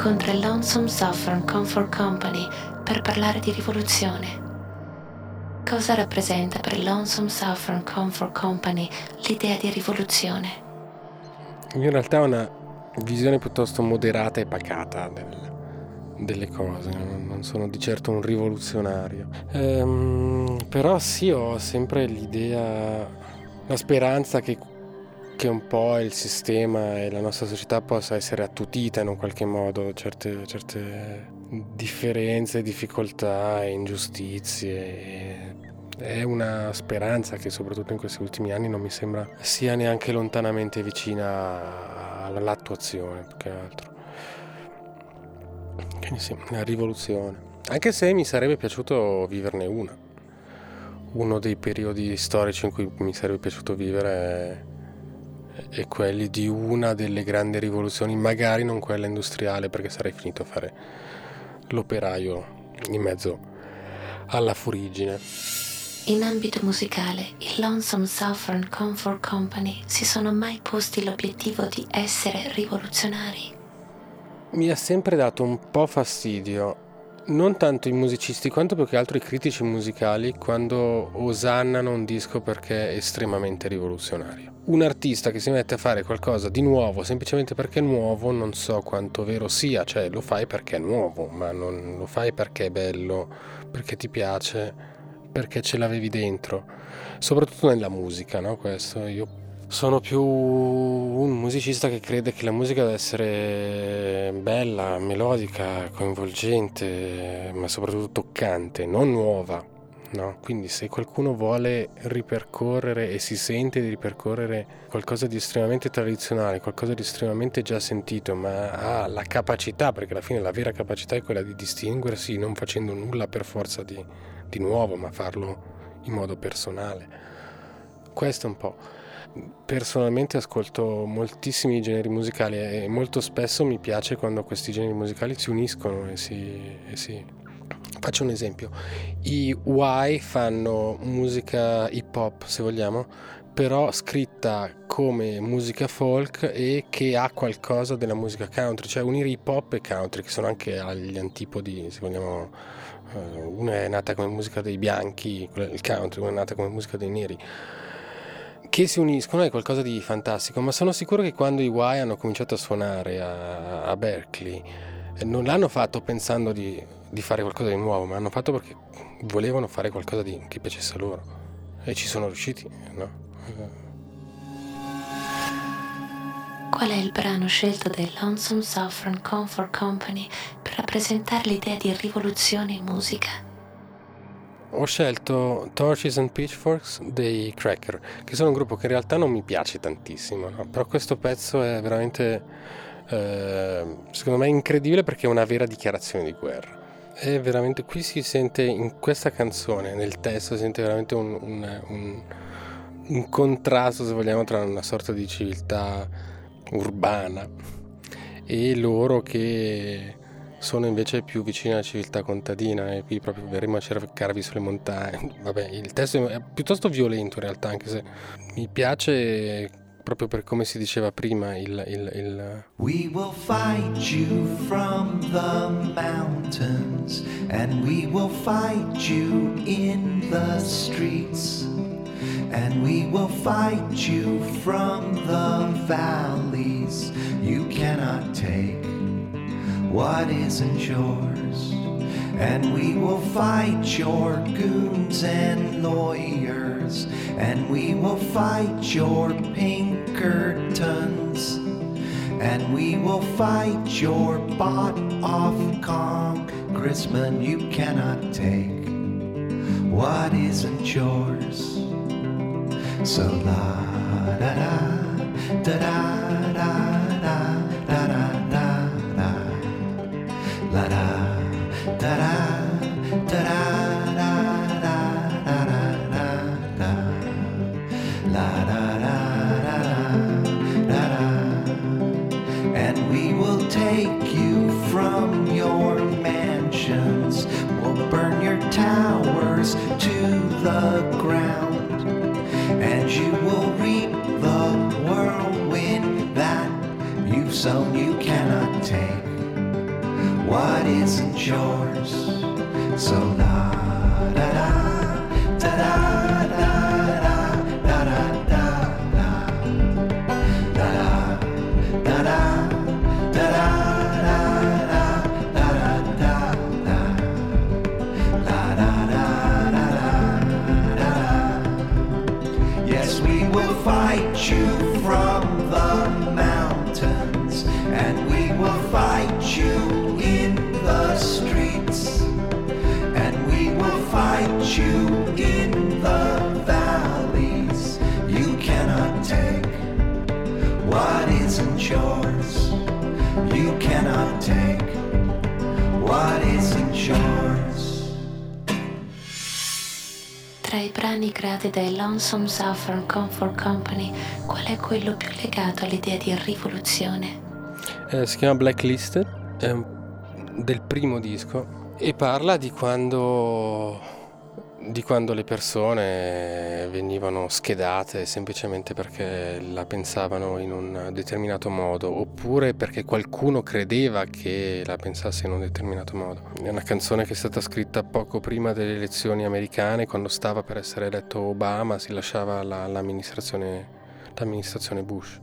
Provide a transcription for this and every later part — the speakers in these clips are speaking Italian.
incontra il Lonesome Saffron Comfort Company per parlare di rivoluzione. Cosa rappresenta per il Lonesome Saffron Comfort Company l'idea di rivoluzione? Io in realtà ho una visione piuttosto moderata e pacata del, delle cose, non sono di certo un rivoluzionario. Ehm, però sì, ho sempre l'idea, la speranza che, che, un po' il sistema e la nostra società possa essere attutita in un qualche modo, certe, certe differenze, difficoltà e ingiustizie. È una speranza che soprattutto in questi ultimi anni non mi sembra sia neanche lontanamente vicina all'attuazione, più che altro. Quindi sì, una rivoluzione. Anche se mi sarebbe piaciuto viverne una. Uno dei periodi storici in cui mi sarebbe piaciuto vivere è, è quelli di una delle grandi rivoluzioni, magari non quella industriale, perché sarei finito a fare l'operaio in mezzo alla furigine. In ambito musicale, i Lonesome Southern Comfort Company si sono mai posti l'obiettivo di essere rivoluzionari? mi ha sempre dato un po' fastidio, non tanto i musicisti quanto più che altro i critici musicali quando osannano un disco perché è estremamente rivoluzionario. Un artista che si mette a fare qualcosa di nuovo semplicemente perché è nuovo non so quanto vero sia, cioè lo fai perché è nuovo, ma non lo fai perché è bello, perché ti piace, perché ce l'avevi dentro, soprattutto nella musica, no? Questo io sono più un musicista che crede che la musica deve essere bella, melodica, coinvolgente, ma soprattutto toccante, non nuova. No? Quindi se qualcuno vuole ripercorrere e si sente di ripercorrere qualcosa di estremamente tradizionale, qualcosa di estremamente già sentito, ma ha la capacità, perché alla fine la vera capacità è quella di distinguersi non facendo nulla per forza di, di nuovo, ma farlo in modo personale. Questo è un po'. Personalmente ascolto moltissimi generi musicali e molto spesso mi piace quando questi generi musicali si uniscono e si, e si... Faccio un esempio, i Y fanno musica hip hop se vogliamo, però scritta come musica folk e che ha qualcosa della musica country, cioè unire hip hop e country che sono anche agli antipodi, se vogliamo, eh, una è nata come musica dei bianchi, il country, una è nata come musica dei neri che si uniscono è qualcosa di fantastico, ma sono sicuro che quando i Y hanno cominciato a suonare a, a Berkeley eh, non l'hanno fatto pensando di, di, fare qualcosa di nuovo, ma l'hanno fatto perché volevano fare qualcosa di, che piacesse a loro e ci sono riusciti, no? Qual è il brano scelto dai Lonesome Saffron Comfort Company per rappresentare l'idea di rivoluzione in musica? Ho scelto Torches and Pitchforks dei Cracker, che sono un gruppo che in realtà non mi piace tantissimo, no? però questo pezzo è veramente, eh, secondo me, incredibile perché è una vera dichiarazione di guerra. È veramente, qui si sente in questa canzone, nel testo, si sente veramente un, un, un, un contrasto, se vogliamo, tra una sorta di civiltà urbana e loro che sono invece più vicini alla civiltà contadina e qui proprio verremo a cercarvi sulle montagne. Vabbè, il testo è piuttosto violento in realtà, anche se mi piace proprio per come si diceva prima il, il, il... We will fight you from the mountains and we will fight you in the streets and we will fight you from the valleys you cannot take what isn't yours. And we will fight your goons and lawyers, and we will fight your Pinkertons, and we will fight your bought off congressman you cannot take what isn't yours. So la da da da da da i brani creati dai Lonesome Southern Comfort Company, qual è quello più legato all'idea di rivoluzione? Eh, si chiama Blacklisted, è del primo disco e parla di quando, di quando le persone venivano schedate semplicemente perché la pensavano in un determinato modo oppure perché qualcuno credeva che la pensasse in un determinato modo. È una canzone che è stata scritta poco prima delle elezioni americane, quando stava per essere eletto Obama, si lasciava la- l'amministrazione, l'amministrazione Bush.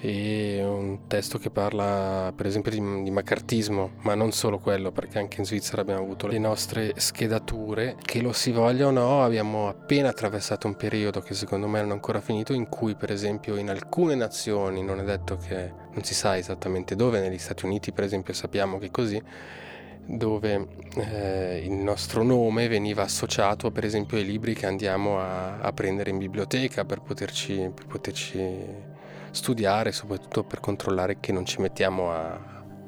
E un testo che parla per esempio di, di maccartismo, ma non solo quello, perché anche in Svizzera abbiamo avuto le nostre schedature, che lo si voglia o no, abbiamo appena attraversato un periodo che secondo me non è ancora finito, in cui per esempio in alcune nazioni, non è detto che non si sa esattamente dove, negli Stati Uniti per esempio sappiamo che è così, dove eh, il nostro nome veniva associato per esempio ai libri che andiamo a, a prendere in biblioteca per poterci, per poterci studiare, soprattutto per controllare che non ci mettiamo a,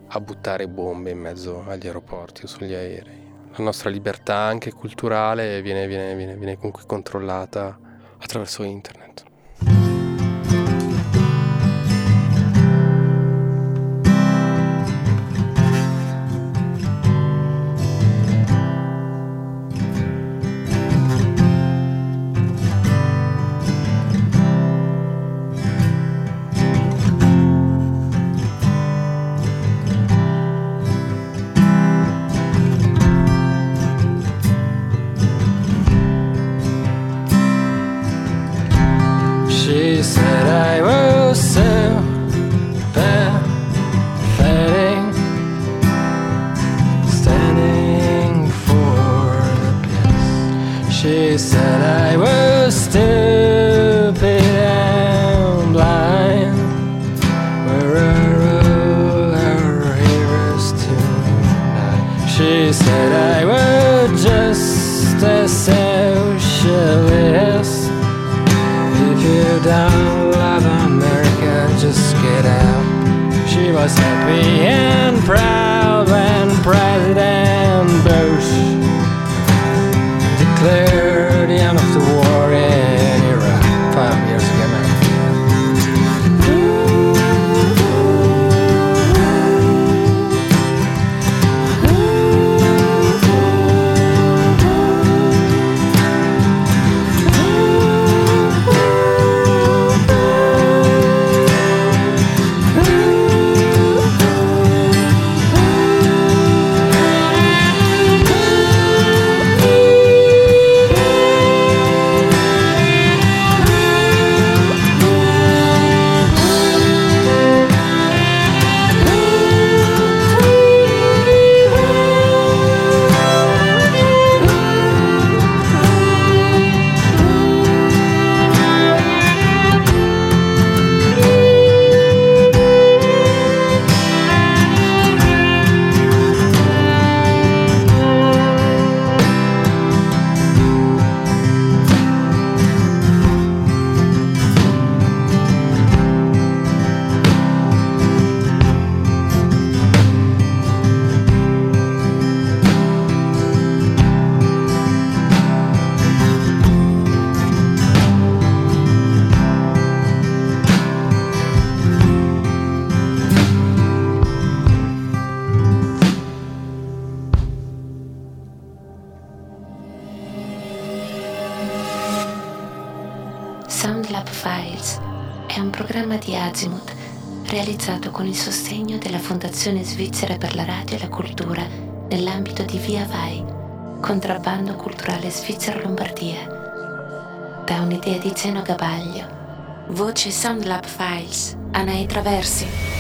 a buttare bombe in mezzo agli aeroporti o sugli aerei. La nostra libertà anche culturale viene, viene, viene, viene comunque controllata attraverso internet. Socialist. If you don't love America, just get out. She was happy Files è un programma di Azimuth realizzato con il sostegno della Fondazione Svizzera per la Radio e la Cultura nell'ambito di Via Vai, contrabbando culturale Svizzera Lombardia. Da un'idea di Zeno Gabaglio. Voce Soundlab Files, Anai Traversi.